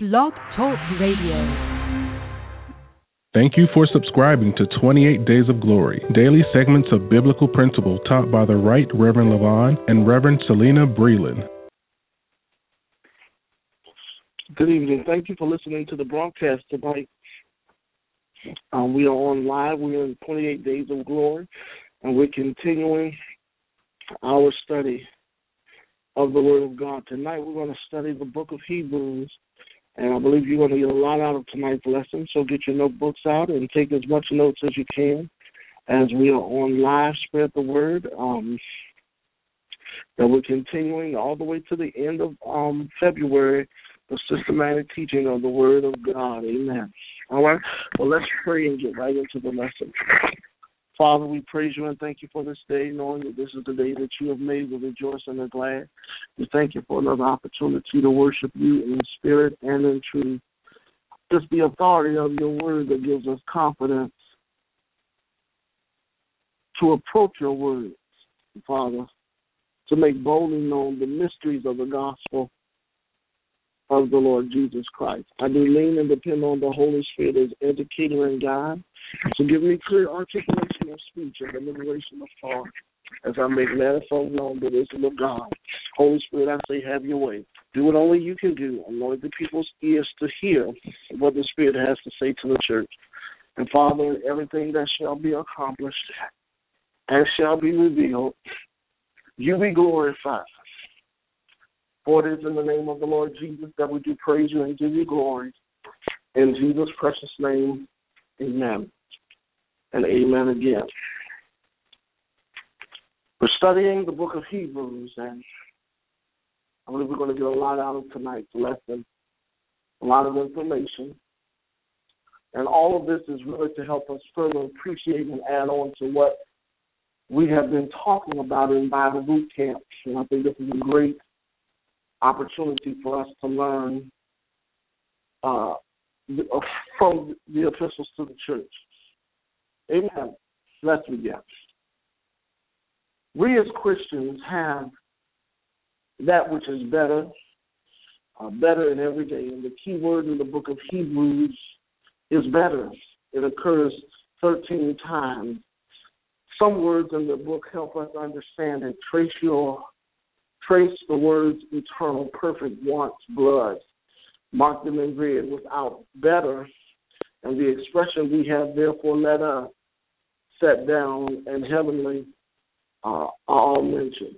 Blog Talk Radio. Thank you for subscribing to 28 Days of Glory, daily segments of biblical principle taught by the Right Reverend Levon and Reverend Selena Breland. Good evening. Thank you for listening to the broadcast tonight. Um, we are on live. We are in 28 Days of Glory, and we're continuing our study of the Word of God. Tonight, we're going to study the book of Hebrews and I believe you're going to get a lot out of tonight's lesson. So get your notebooks out and take as much notes as you can as we are on live. Spread the word. Um, that we're continuing all the way to the end of um, February the systematic teaching of the Word of God. Amen. All right. Well, let's pray and get right into the lesson. Father, we praise you and thank you for this day, knowing that this is the day that you have made. We rejoice and are glad. We thank you for another opportunity to worship you in spirit and in truth. Just the authority of your word that gives us confidence to approach your words, Father, to make boldly known the mysteries of the gospel of the Lord Jesus Christ. I do lean and depend on the Holy Spirit as educator and guide. So give me clear articulation of speech and the liberation of thought as I make manifold known the wisdom of God. Holy Spirit, I say, have your way. Do what only you can do. Anoint the people's ears to hear what the Spirit has to say to the church. And Father, everything that shall be accomplished and shall be revealed, you be glorified. For it is in the name of the Lord Jesus that we do praise you and give you glory. In Jesus' precious name, amen. And amen again. We're studying the book of Hebrews, and I believe we're going to get a lot out of tonight's lesson, a lot of information. And all of this is really to help us further appreciate and add on to what we have been talking about in Bible boot camps. And I think this is a great opportunity for us to learn uh, uh, from the epistles to the church. Amen. Let's begin. We as Christians have that which is better, uh, better in every day. And the key word in the book of Hebrews is better. It occurs 13 times. Some words in the book help us understand and trace your trace the words eternal, perfect, wants, blood, mark them in red without better, and the expression we have therefore let us set down and heavenly uh, are all mentioned.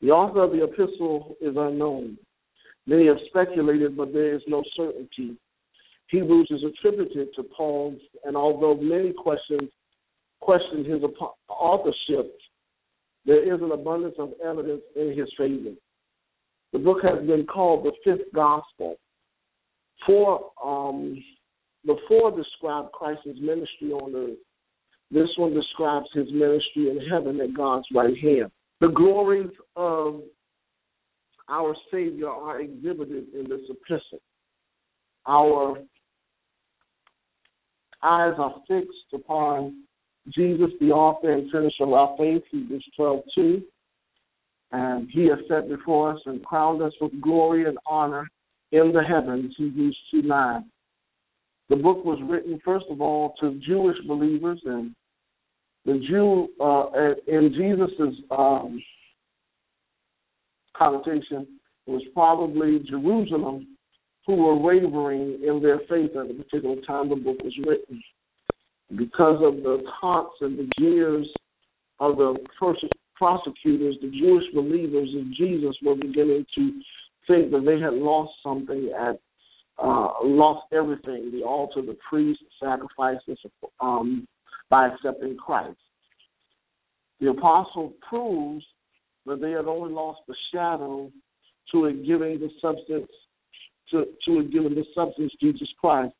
The author of the epistle is unknown. Many have speculated, but there is no certainty. Hebrews is attributed to Paul, and although many questions questioned his authorship, there is an abundance of evidence in his favor. The book has been called the fifth gospel. Four, um, the four describe Christ's ministry on earth. This one describes his ministry in heaven at God's right hand. The glories of our Savior are exhibited in this epistle. Our eyes are fixed upon Jesus, the author and finisher of our faith, Hebrews 12 2. And he has set before us and crowned us with glory and honor in the heavens, Hebrews 2 9. The book was written, first of all, to Jewish believers, and the Jew, uh, in Jesus' um, connotation, was probably Jerusalem who were wavering in their faith at the particular time the book was written. Because of the taunts and the jeers of the prosecutors, the Jewish believers in Jesus were beginning to think that they had lost something at uh, lost everything, the altar, the priest, sacrifices um, by accepting Christ. The apostle proves that they had only lost the shadow to it giving the substance to, to it giving the substance Jesus Christ.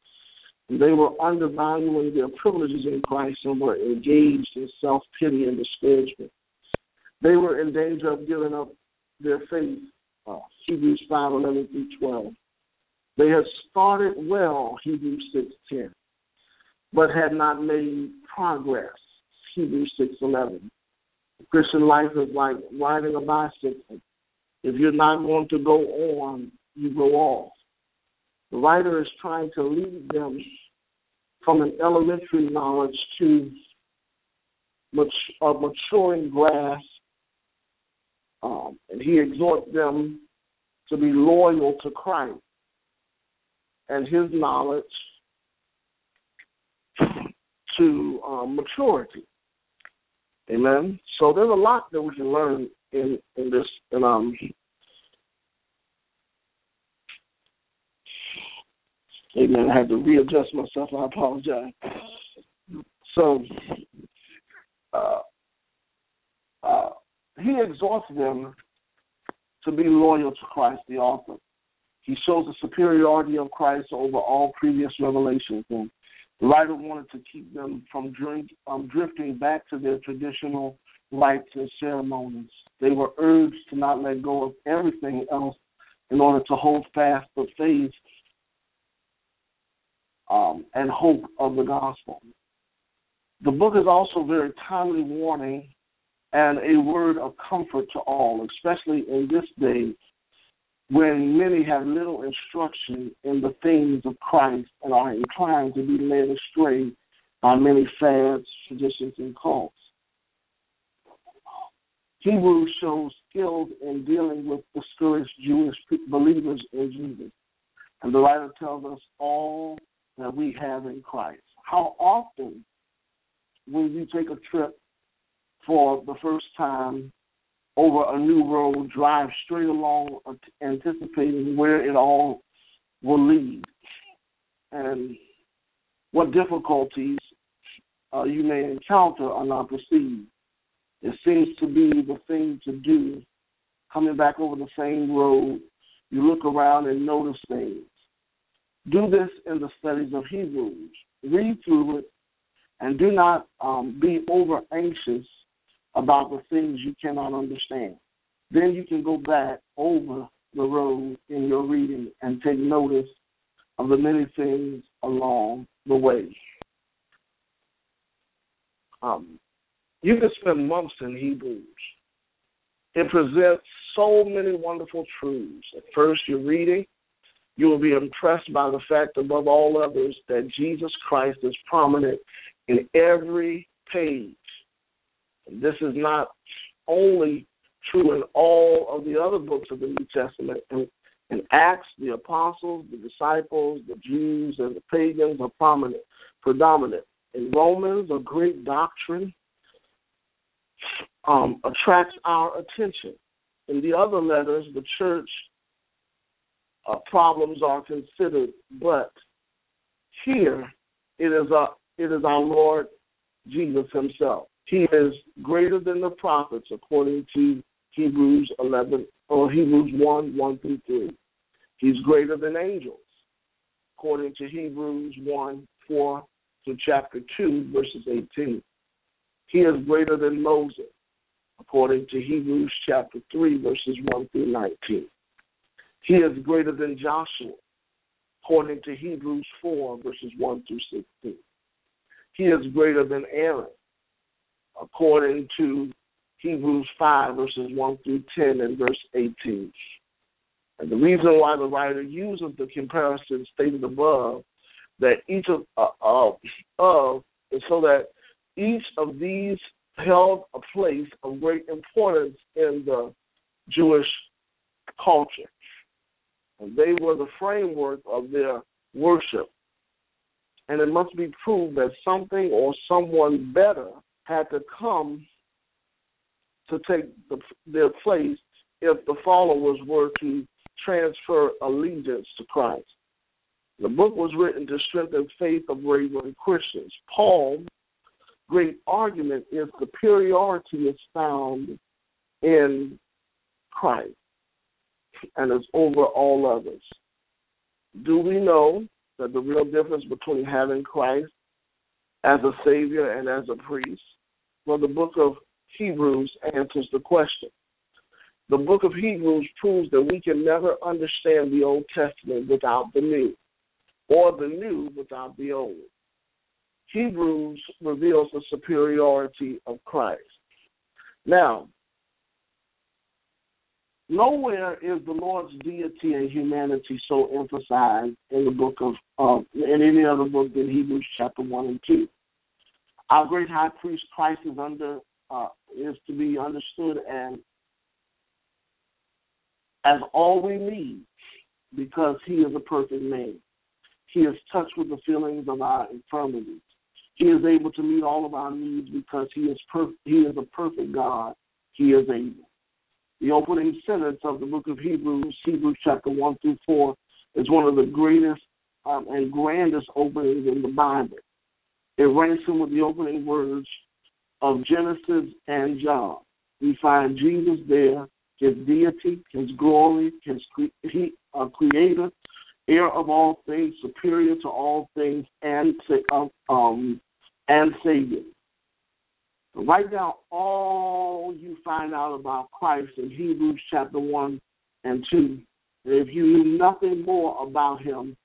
They were undervaluing their privileges in Christ and were engaged in self pity and discouragement. They were in danger of giving up their faith. Uh, Hebrews five eleven through twelve. They had started well, Hebrews six ten, but had not made progress. Hebrews six eleven. Christian life is like riding a bicycle. If you're not going to go on, you go off. The writer is trying to lead them from an elementary knowledge to a maturing grasp, um, and he exhorts them to be loyal to Christ and his knowledge to um, maturity. Amen. So there's a lot that we can learn in in this. And um, amen. I had to readjust myself. I apologize. So, uh, uh, he exhorts them to be loyal to Christ, the author. He shows the superiority of Christ over all previous revelations, and the writer wanted to keep them from drink, um, drifting back to their traditional rites and ceremonies. They were urged to not let go of everything else in order to hold fast the faith um, and hope of the gospel. The book is also very timely warning and a word of comfort to all, especially in this day when many have little instruction in the things of Christ and are inclined to be led astray by many fads, traditions, and cults. Hebrews shows skill in dealing with discouraged Jewish believers in Jesus. And the writer tells us all that we have in Christ. How often, when you take a trip for the first time over a new road, drive straight along, anticipating where it all will lead, and what difficulties uh, you may encounter are not perceived. It seems to be the thing to do. Coming back over the same road, you look around and notice things. Do this in the studies of Hebrews. Read through it and do not um, be over anxious about the things you cannot understand. Then you can go back over the road in your reading and take notice of the many things along the way. Um, you can spend months in Hebrews. It presents so many wonderful truths. At first, you're reading, you will be impressed by the fact, above all others, that Jesus Christ is prominent in every page this is not only true in all of the other books of the New Testament. In, in Acts, the apostles, the disciples, the Jews, and the pagans are prominent, predominant. In Romans, a great doctrine um, attracts our attention. In the other letters, the church uh, problems are considered, but here it is, it is our Lord Jesus Himself. He is greater than the prophets, according to Hebrews 11 or Hebrews 1 1 through 3. He's greater than angels, according to Hebrews 1 4 to chapter 2, verses 18. He is greater than Moses, according to Hebrews chapter 3, verses 1 through 19. He is greater than Joshua, according to Hebrews 4, verses 1 through 16. He is greater than Aaron, according to Hebrews 5, verses 1 through 10 and verse 18. And the reason why the writer uses the comparison stated above, that each of, uh, of, of is so that each of these held a place of great importance in the Jewish culture. And they were the framework of their worship. And it must be proved that something or someone better had to come to take the, their place if the followers were to transfer allegiance to Christ. The book was written to strengthen faith of wavering Christians. Paul's great argument is superiority is found in Christ and is over all others. Do we know that the real difference between having Christ as a Savior and as a priest well, the book of Hebrews answers the question. The book of Hebrews proves that we can never understand the Old Testament without the New, or the New without the Old. Hebrews reveals the superiority of Christ. Now, Nowhere is the Lord's deity and humanity so emphasized in the book of uh, in any other book than Hebrews chapter one and two. Our great high priest Christ is under uh, is to be understood and as all we need because he is a perfect man. He is touched with the feelings of our infirmities. He is able to meet all of our needs because he is he is a perfect God. He is able. The opening sentence of the book of Hebrews, Hebrews chapter one through four, is one of the greatest um, and grandest openings in the Bible. It ranks him with the opening words of Genesis and John. We find Jesus there, his deity, his glory, his cre- he, uh, creator, heir of all things, superior to all things, and um, and Savior. Write down all you find out about Christ in Hebrews chapter 1 and 2. If you knew nothing more about him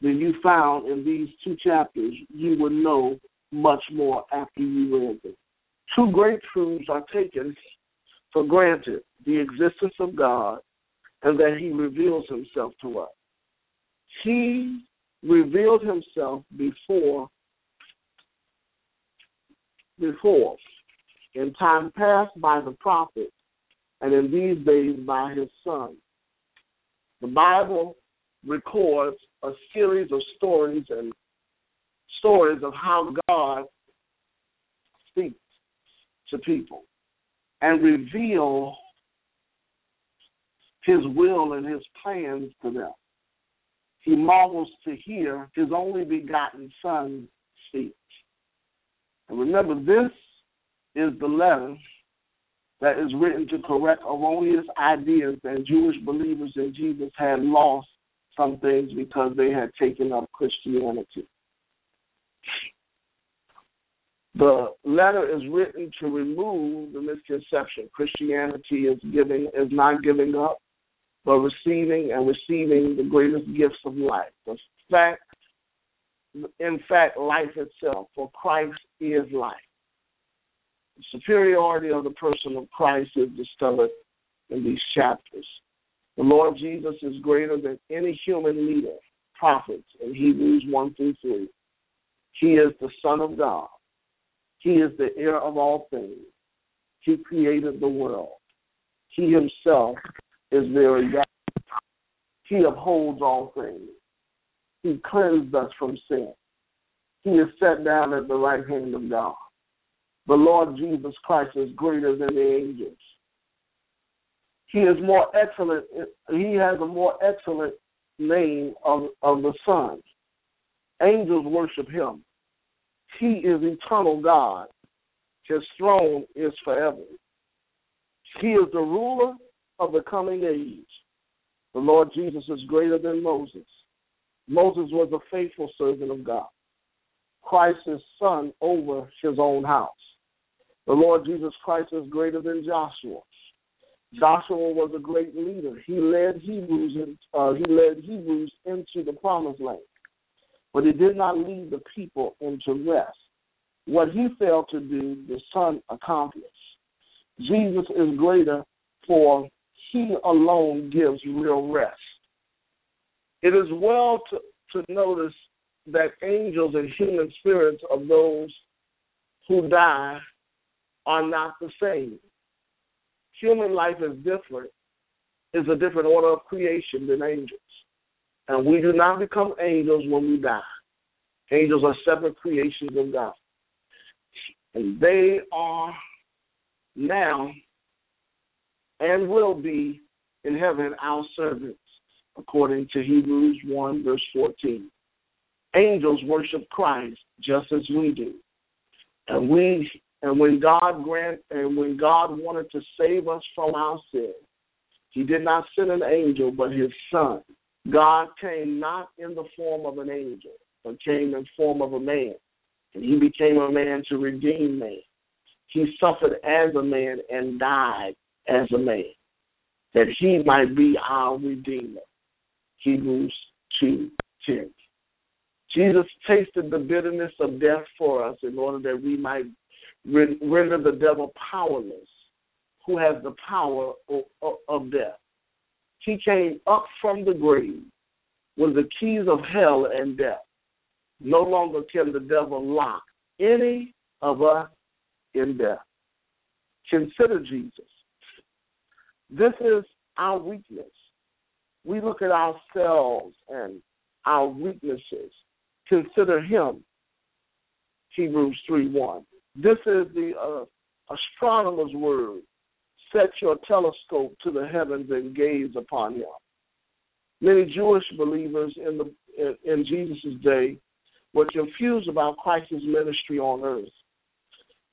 than you found in these two chapters, you would know much more after you read them. Two great truths are taken for granted the existence of God and that he reveals himself to us. He revealed himself before before, in time past by the prophets, and in these days by his son. The Bible records a series of stories and stories of how God speaks to people and reveal his will and his plans to them. He marvels to hear his only begotten son speak. And remember, this is the letter that is written to correct erroneous ideas that Jewish believers in Jesus had lost some things because they had taken up Christianity. The letter is written to remove the misconception Christianity is giving is not giving up, but receiving and receiving the greatest gifts of life. The fact in fact life itself, for Christ is life. The superiority of the person of Christ is discovered in these chapters. The Lord Jesus is greater than any human leader, prophets in Hebrews 1 through 3. He is the Son of God. He is the heir of all things. He created the world. He himself is very God. He upholds all things. He cleansed us from sin. He is set down at the right hand of God. The Lord Jesus Christ is greater than the angels. He is more excellent. He has a more excellent name of, of the Son. Angels worship him. He is eternal God. His throne is forever. He is the ruler of the coming age. The Lord Jesus is greater than Moses. Moses was a faithful servant of God. Christ is son over his own house. The Lord Jesus Christ is greater than Joshua. Joshua was a great leader. He led Hebrews in, uh, he led Hebrews into the promised land, but he did not lead the people into rest. What he failed to do, the Son accomplished. Jesus is greater, for he alone gives real rest. It is well to, to notice that angels and human spirits of those who die are not the same. Human life is different, is a different order of creation than angels. And we do not become angels when we die. Angels are separate creations of God. And they are now and will be in heaven our servants according to Hebrews 1, verse 14. Angels worship Christ just as we do. And we and when God grant and when God wanted to save us from our sin, he did not send an angel but his son. God came not in the form of an angel, but came in the form of a man. And he became a man to redeem man. He suffered as a man and died as a man, that he might be our redeemer. Hebrews two ten. Jesus tasted the bitterness of death for us in order that we might render the devil powerless, who has the power of, death. He came up from the grave with the keys of hell and death. No longer can the devil lock any of us in death. Consider Jesus. This is our weakness. We look at ourselves and our weaknesses. Consider him. Hebrews 3 1. This is the uh, astronomer's word. Set your telescope to the heavens and gaze upon him. Many Jewish believers in the in, in Jesus' day were confused about Christ's ministry on earth.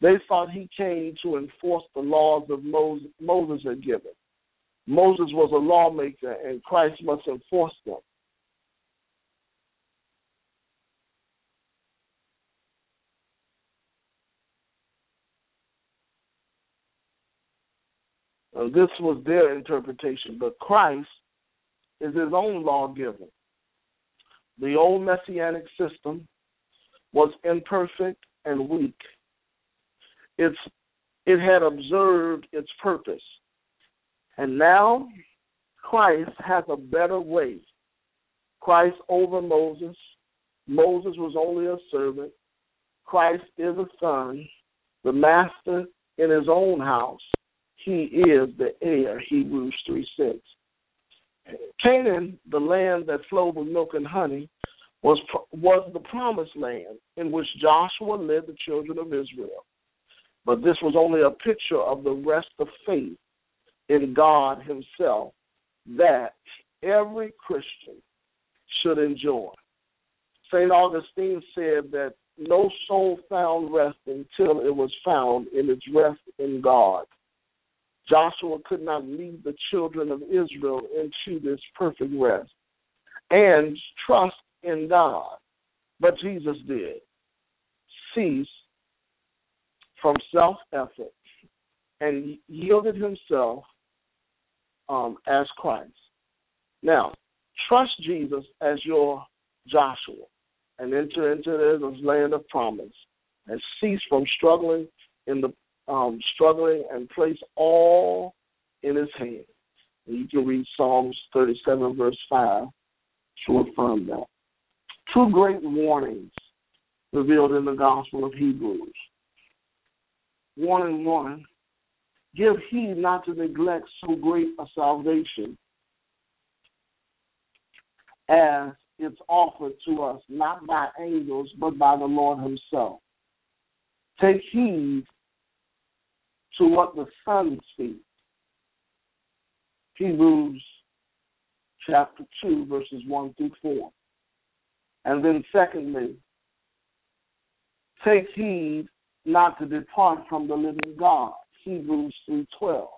They thought he came to enforce the laws of Moses, Moses had given. Moses was a lawmaker, and Christ must enforce them. Uh, this was their interpretation, but Christ is his own lawgiver. The old messianic system was imperfect and weak. It's, it had observed its purpose. And now Christ has a better way. Christ over Moses. Moses was only a servant. Christ is a son, the master in his own house. He is the heir, Hebrews 3 6. Canaan, the land that flowed with milk and honey, was was the promised land in which Joshua led the children of Israel. But this was only a picture of the rest of faith in God Himself that every Christian should enjoy. St. Augustine said that no soul found rest until it was found in its rest in God. Joshua could not lead the children of Israel into this perfect rest and trust in God. But Jesus did cease from self effort and yielded himself um, as Christ. Now, trust Jesus as your Joshua and enter into this land of promise and cease from struggling in the um, struggling and place all in his hands. And you can read Psalms 37, verse 5 to affirm that. Two great warnings revealed in the Gospel of Hebrews. Warning one Give heed not to neglect so great a salvation as it's offered to us, not by angels, but by the Lord Himself. Take heed to what the Son speaks. Hebrews chapter 2, verses 1 through 4. And then, secondly, take heed not to depart from the living God. Hebrews 3:12.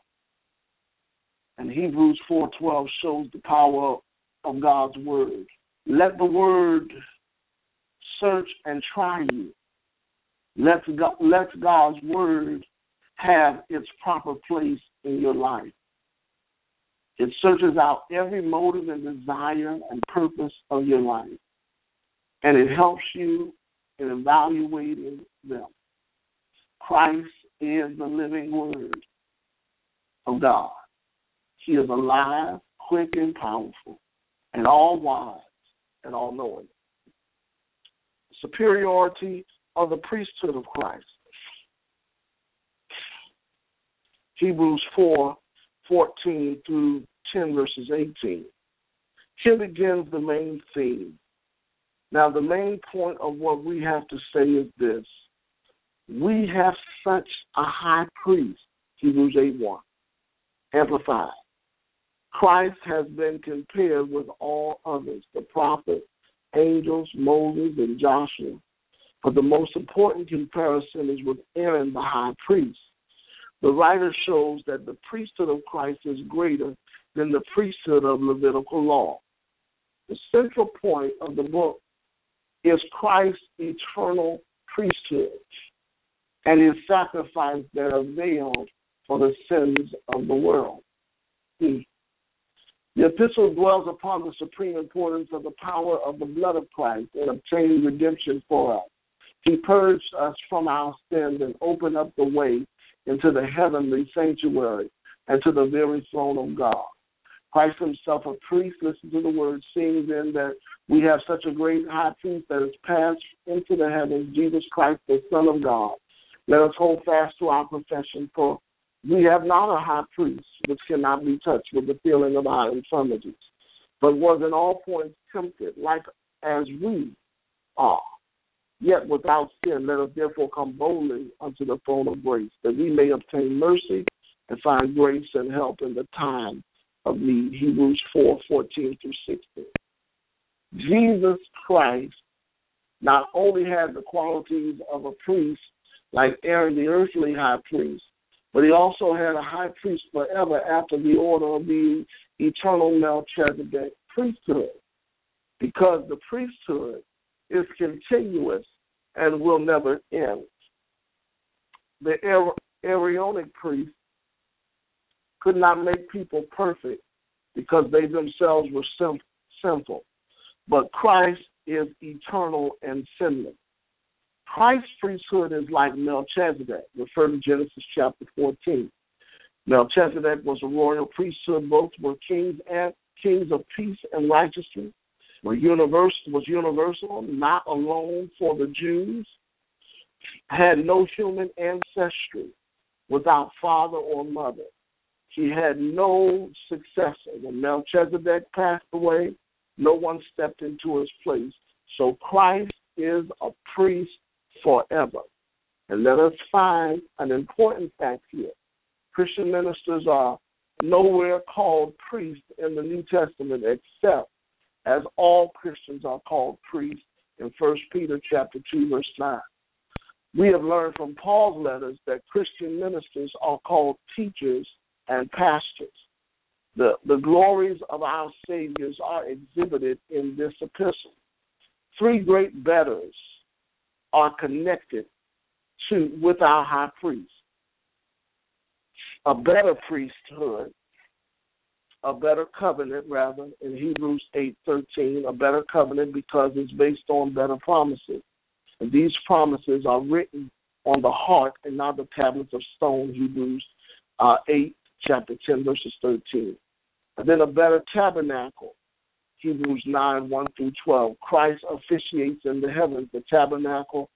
And Hebrews 4:12 shows the power of God's word. Let the word search and try you. Let, God, let God's word have its proper place in your life. It searches out every motive and desire and purpose of your life. And it helps you in evaluating them. Christ is the living word of God. He is alive, quick, and powerful, and all wise and all knowing. Superiority of the priesthood of Christ. Hebrews 4 14 through 10, verses 18. Here begins the main theme. Now, the main point of what we have to say is this we have such a high priest, Hebrews 8 1, amplified. Christ has been compared with all others, the prophets, angels, Moses, and Joshua. But the most important comparison is with Aaron, the high priest. The writer shows that the priesthood of Christ is greater than the priesthood of Levitical law. The central point of the book is Christ's eternal priesthood and his sacrifice that availed for the sins of the world. Hmm. The epistle dwells upon the supreme importance of the power of the blood of Christ in obtaining redemption for us. He purged us from our sins and opened up the way into the heavenly sanctuary and to the very throne of God. Christ himself a priest, listen to the word, seeing then that we have such a great high priest that has passed into the heavens, Jesus Christ, the Son of God. Let us hold fast to our profession, for we have not a high priest which cannot be touched with the feeling of our infirmities, but was in all points tempted, like as we are, yet without sin. Let us therefore come boldly unto the throne of grace, that we may obtain mercy and find grace and help in the time of need. Hebrews 4 14 through 16. Jesus Christ not only had the qualities of a priest like Aaron, the earthly high priest, but he also had a high priest forever after the order of the eternal Melchizedek priesthood, because the priesthood is continuous and will never end. The Aaronic priest could not make people perfect because they themselves were sinful. But Christ is eternal and sinless. Christ's priesthood is like Melchizedek, refer to Genesis chapter 14. Melchizedek was a royal priesthood. Both were kings and kings of peace and righteousness. Were universal was universal, not alone for the Jews. Had no human ancestry, without father or mother. He had no successor. When Melchizedek passed away, no one stepped into his place. So Christ is a priest forever. And let us find an important fact here. Christian ministers are nowhere called priests in the New Testament except as all Christians are called priests in 1 Peter chapter 2 verse 9. We have learned from Paul's letters that Christian ministers are called teachers and pastors. The, the glories of our Saviors are exhibited in this epistle. Three great betters are connected to with our high priest. A better priesthood, a better covenant rather, in Hebrews eight thirteen, a better covenant because it's based on better promises. And these promises are written on the heart and not the tablets of stone, Hebrews uh, 8, chapter 10, verses 13. And then a better tabernacle, Hebrews 9 1 through 12. Christ officiates in the heavens. The tabernacle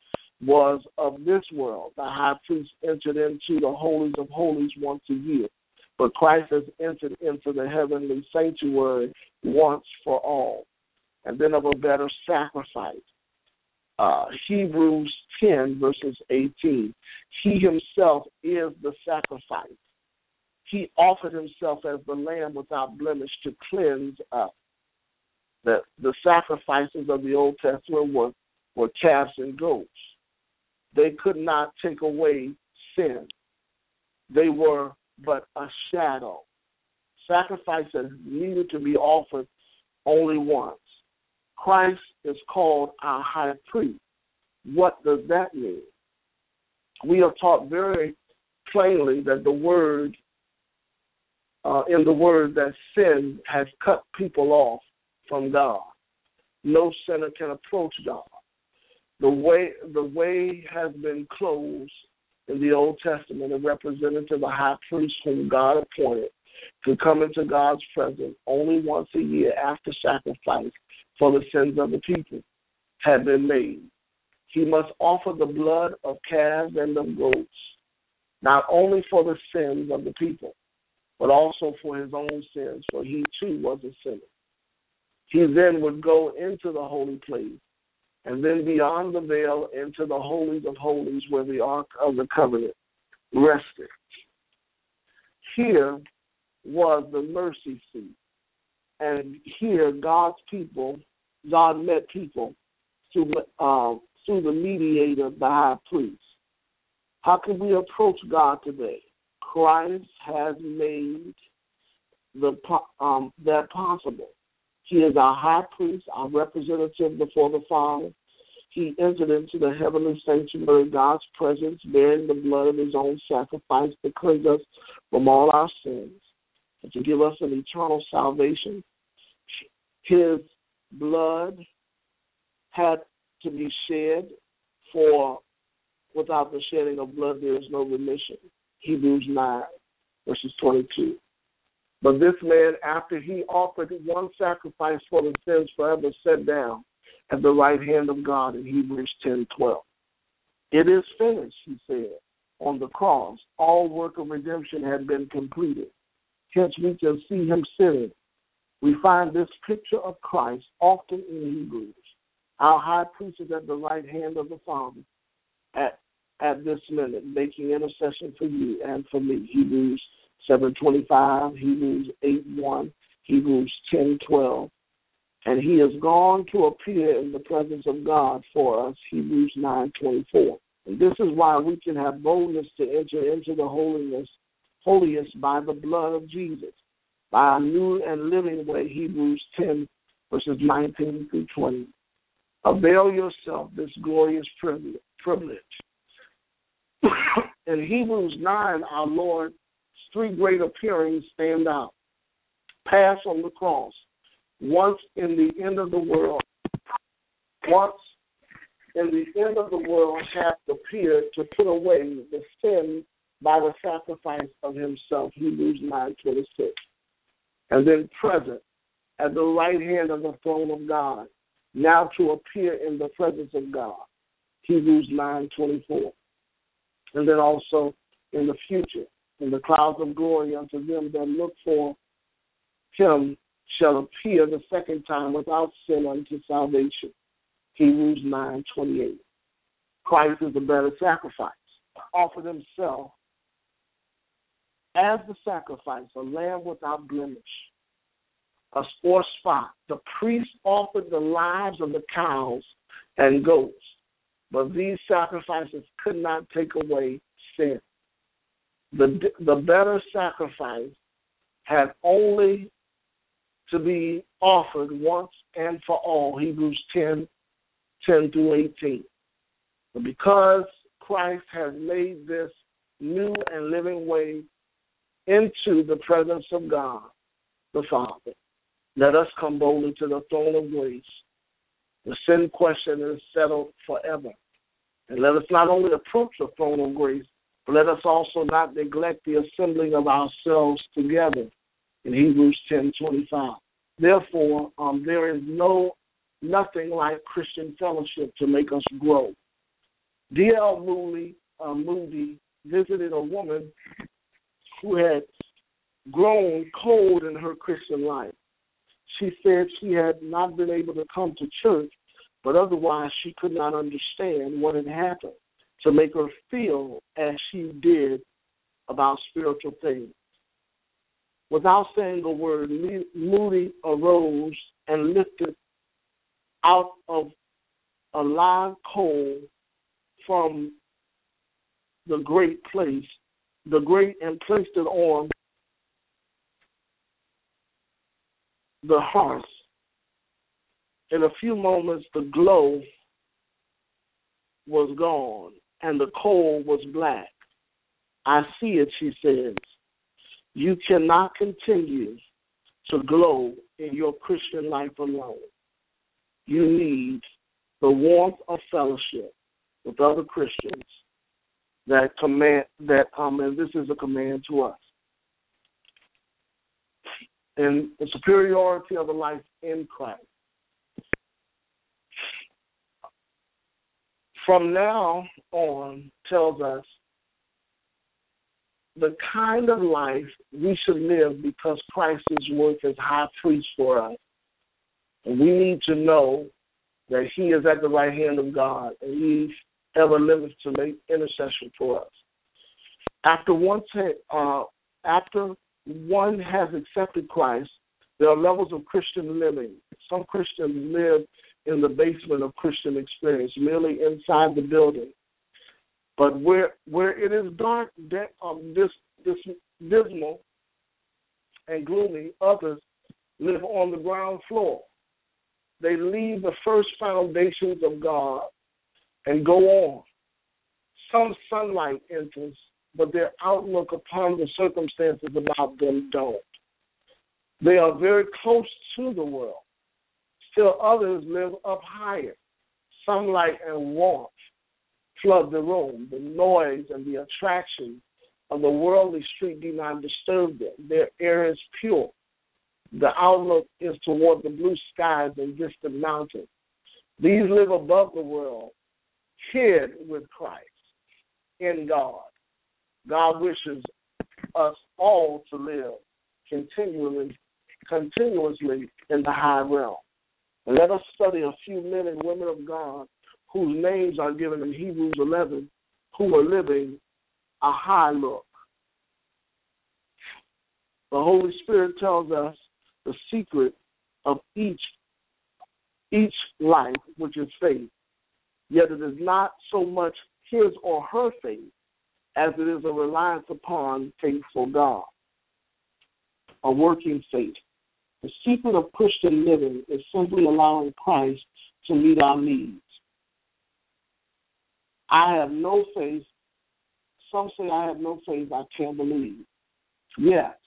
was of this world. The high priest entered into the holies of holies once a year. But Christ has entered into the heavenly sanctuary once for all. And then of a better sacrifice. Uh, Hebrews 10, verses 18. He himself is the sacrifice. He offered himself as the lamb without blemish to cleanse us the, the sacrifices of the Old Testament were, were calves and goats. They could not take away sin. They were but a shadow. Sacrifice Sacrifices needed to be offered only once. Christ is called our high priest. What does that mean? We are taught very plainly that the word, uh, in the word, that sin has cut people off from God. No sinner can approach God. The way the way has been closed in the Old Testament, a representative, a high priest whom God appointed to come into God's presence only once a year after sacrifice for the sins of the people had been made. He must offer the blood of calves and of goats, not only for the sins of the people, but also for his own sins, for he too was a sinner. He then would go into the holy place and then beyond the veil into the holies of holies where the ark of the covenant rested. Here was the mercy seat. And here God's people, God met people through, uh, through the mediator, the high priest. How can we approach God today? Christ has made the um, that possible. He is our high priest, our representative before the Father. He entered into the heavenly sanctuary, God's presence, bearing the blood of his own sacrifice to cleanse us from all our sins and to give us an eternal salvation. His blood had to be shed, for without the shedding of blood there is no remission. Hebrews 9, verses 22. But this man, after he offered one sacrifice for the sins forever, sat down at the right hand of God in Hebrews 10 12. It is finished, he said, on the cross. All work of redemption had been completed. Hence, we can see him sitting. We find this picture of Christ often in Hebrews. Our high priest is at the right hand of the Father at, at this minute, making intercession for you and for me. Hebrews 7.25, Hebrews 8.1, Hebrews 10.12. And he has gone to appear in the presence of God for us, Hebrews 9.24. And this is why we can have boldness to enter into the holiness, holiest by the blood of Jesus, by a new and living way, Hebrews 10, verses 19 through 20. Avail yourself this glorious privilege. in Hebrews 9, our Lord's three great appearings stand out. Pass on the cross, once in the end of the world, once in the end of the world hath appeared to put away the sin by the sacrifice of himself, Hebrews 9 26. And then present at the right hand of the throne of God, now to appear in the presence of God, Hebrews 9 24. And then also in the future, in the clouds of glory unto them that look for him shall appear the second time without sin unto salvation. Hebrews nine twenty eight. Christ is a better sacrifice. Offered himself as the sacrifice, a lamb without blemish, a or spot. The priest offered the lives of the cows and goats, but these sacrifices could not take away sin. The the better sacrifice had only to be offered once and for all. Hebrews 10, 10 through 18. But because Christ has made this new and living way into the presence of God, the Father, let us come boldly to the throne of grace. The sin question is settled forever. And let us not only approach the throne of grace, let us also not neglect the assembling of ourselves together in Hebrews ten twenty five. Therefore, um, there is no nothing like Christian fellowship to make us grow. D.L. Moody, uh, Moody visited a woman who had grown cold in her Christian life. She said she had not been able to come to church, but otherwise she could not understand what had happened to make her feel as she did about spiritual things. Without saying a word, Moody arose and lifted out of a live coal from the great place, the great, and placed it on the hearth. In a few moments, the glow was gone and the coal was black. I see it, she says. You cannot continue to glow in your Christian life alone. You need the warmth of fellowship with other Christians that command that um and this is a command to us. And the superiority of the life in Christ. From now on tells us the kind of life we should live because Christ is worth as high priest for us. And we need to know that He is at the right hand of God and He ever liveth to make intercession for us. After one, uh, after one has accepted Christ, there are levels of Christian living. Some Christians live in the basement of Christian experience, merely inside the building. But where where it is dark, um, this this dismal and gloomy, others live on the ground floor. They leave the first foundations of God and go on. Some sunlight enters, but their outlook upon the circumstances about them don't. They are very close to the world. Still others live up higher. Sunlight and warmth flood the room. The noise and the attraction of the worldly street do not disturb them. Their air is pure. The outlook is toward the blue skies and distant mountains. These live above the world, hid with Christ in God. God wishes us all to live continually, continuously in the high realm. Let us study a few men and women of God whose names are given in Hebrews 11 who are living a high look. The Holy Spirit tells us the secret of each each life, which is faith. Yet it is not so much his or her faith as it is a reliance upon faithful God, a working faith. The secret of Christian living is simply allowing Christ to meet our needs. I have no faith. Some say I have no faith, I can't believe. Yet,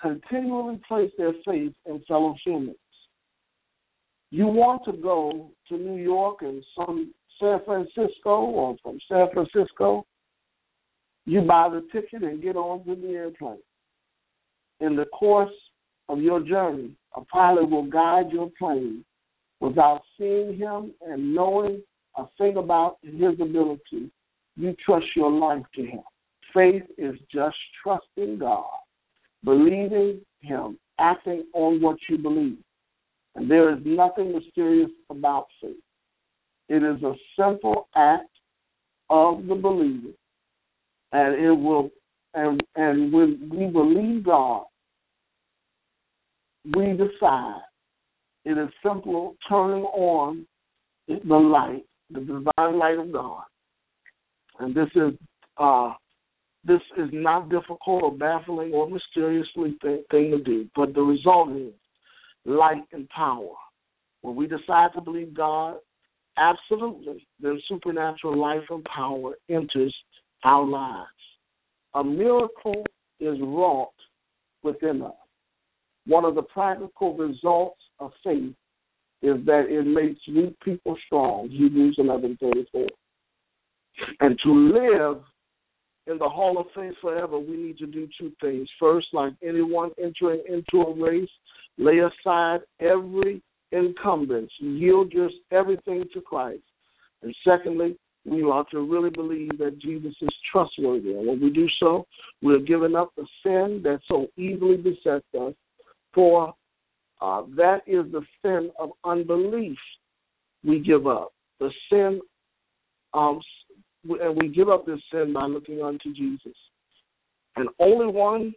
continually place their faith in fellow humans. You want to go to New York and some San Francisco or from San Francisco, you buy the ticket and get on to the airplane. In the course of your journey, a pilot will guide your plane without seeing him and knowing a thing about his ability. You trust your life to him. Faith is just trusting God, believing him, acting on what you believe. And there is nothing mysterious about faith. It is a simple act of the believer, and it will. And and when we believe God, we decide. It is simple turning on the light, the divine light of God, and this is uh, this is not difficult or baffling or mysteriously th- thing to do, but the result is light and power. When we decide to believe God, absolutely, then supernatural life and power enters our lives. A miracle is wrought within us. One of the practical results of faith is that it makes weak people strong. Hebrews eleven thirty four. And to live in the hall of faith forever, we need to do two things. First, like anyone entering into a race, lay aside every incumbents. Yield just everything to Christ. And secondly, we ought to really believe that Jesus is trustworthy. And when we do so, we're giving up the sin that so easily besets us. For uh, that is the sin of unbelief we give up. The sin, um, and we give up this sin by looking unto Jesus. And only one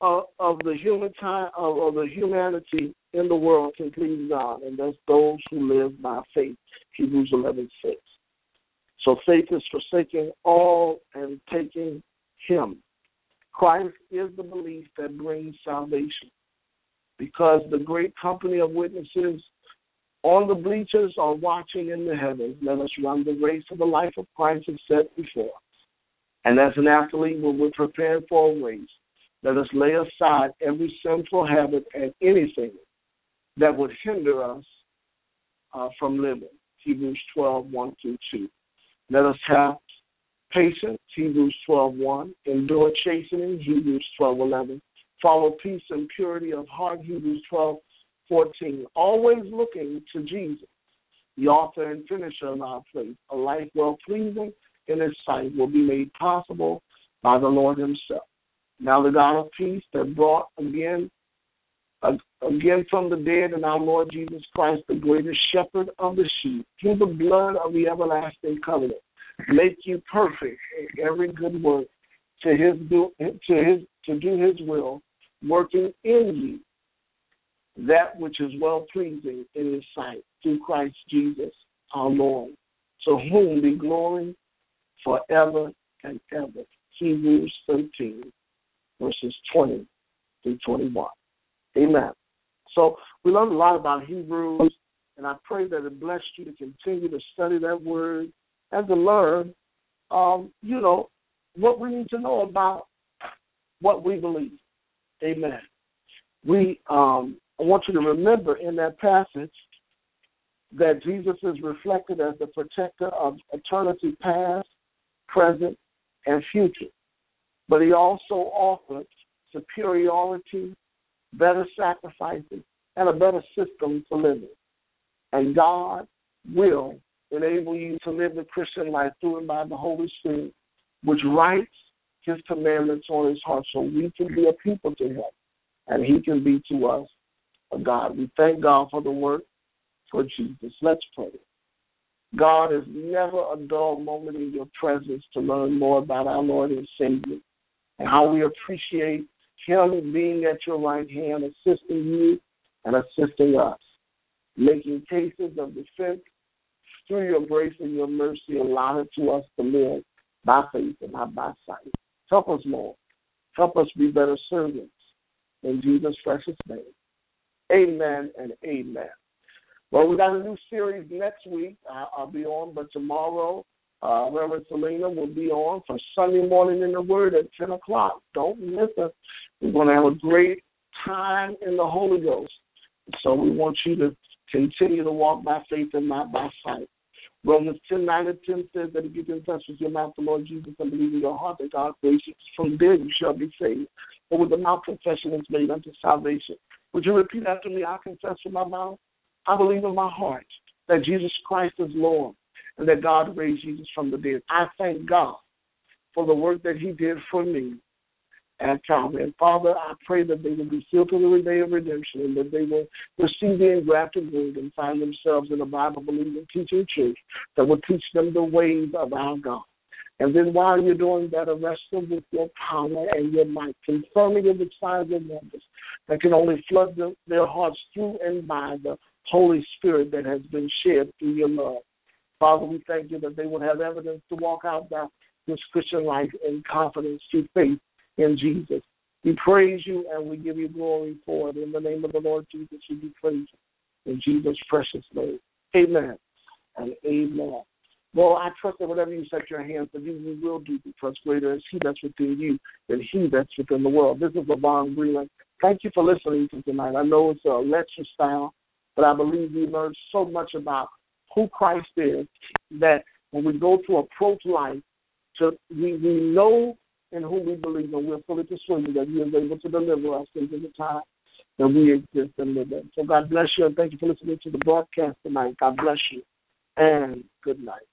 uh, of the human time of, of the humanity in the world can please God, and that's those who live by faith. Hebrews eleven six. So faith is forsaking all and taking Him. Christ is the belief that brings salvation. Because the great company of witnesses on the bleachers are watching in the heavens. Let us run the race of the life of Christ is set before us. And as an athlete, when we're prepared for a race, let us lay aside every sinful habit and anything that would hinder us uh, from living. Hebrews 12, 1 through 2. Let us have patience, Hebrews 12, 1. Endure chastening, Hebrews 12, 11. Follow peace and purity of heart, Hebrews 12, 14. Always looking to Jesus, the author and finisher of our faith. A life well pleasing in his sight will be made possible by the Lord himself. Now the God of peace that brought again again from the dead in our Lord Jesus Christ, the greatest shepherd of the sheep, through the blood of the everlasting covenant, make you perfect in every good work to his do to his to do his will, working in you that which is well pleasing in his sight through Christ Jesus our Lord. To whom be glory forever and ever. Hebrews 13, verses 20 through 21. Amen. So we learned a lot about Hebrews, and I pray that it blessed you to continue to study that word and to learn, um, you know, what we need to know about what we believe. Amen. We, um, I want you to remember in that passage that Jesus is reflected as the protector of eternity past, present, and future. But he also offered superiority, better sacrifices, and a better system to live in. And God will enable you to live the Christian life through and by the Holy Spirit, which writes his commandments on his heart so we can be a people to him and he can be to us a God. We thank God for the work for Jesus. Let's pray. God is never a dull moment in your presence to learn more about our Lord and Savior and how we appreciate Him being at your right hand, assisting you and assisting us, making cases of defense through your grace and your mercy, allowing to us to live by faith and not by sight. Help us, Lord. Help us be better servants. In Jesus' precious name. Amen and amen. Well, we got a new series next week. I'll be on, but tomorrow, uh, Reverend Selena will be on for Sunday morning in the Word at 10 o'clock. Don't miss us. We're going to have a great time in the Holy Ghost. So we want you to continue to walk by faith and not by sight. Romans 10, 9 and 10 says that if you confess with your mouth the Lord Jesus and believe in your heart that God raised you from there, you shall be saved. For with the mouth confession is made unto salvation. Would you repeat after me? I confess with my mouth I believe in my heart that Jesus Christ is Lord and that God raised Jesus from the dead. I thank God for the work that He did for me at Calvary. And Father, I pray that they will be sealed to the day of redemption and that they will receive the engrafted word and find themselves in a Bible believing teaching church that will teach them the ways of our God. And then while you're doing that, arrest them with your power and your might, confirming with and wonders that can only flood them, their hearts through and by the Holy Spirit that has been shed through your love. Father, we thank you that they will have evidence to walk out that this Christian life in confidence through faith in Jesus. We praise you and we give you glory for it. In the name of the Lord Jesus, we do praise you. In Jesus' precious name. Amen and amen. Well, I trust that whatever you set your hands to do, you will do because greater is He that's within you than He that's within the world. This is LaVon Breland. Thank you for listening to tonight. I know it's a lecture style, but I believe we learned so much about who Christ is that when we go to approach life, to, we, we know in whom we believe and we're fully persuaded that He is able to deliver us into the time that we exist and live in. So God bless you and thank you for listening to the broadcast tonight. God bless you and good night.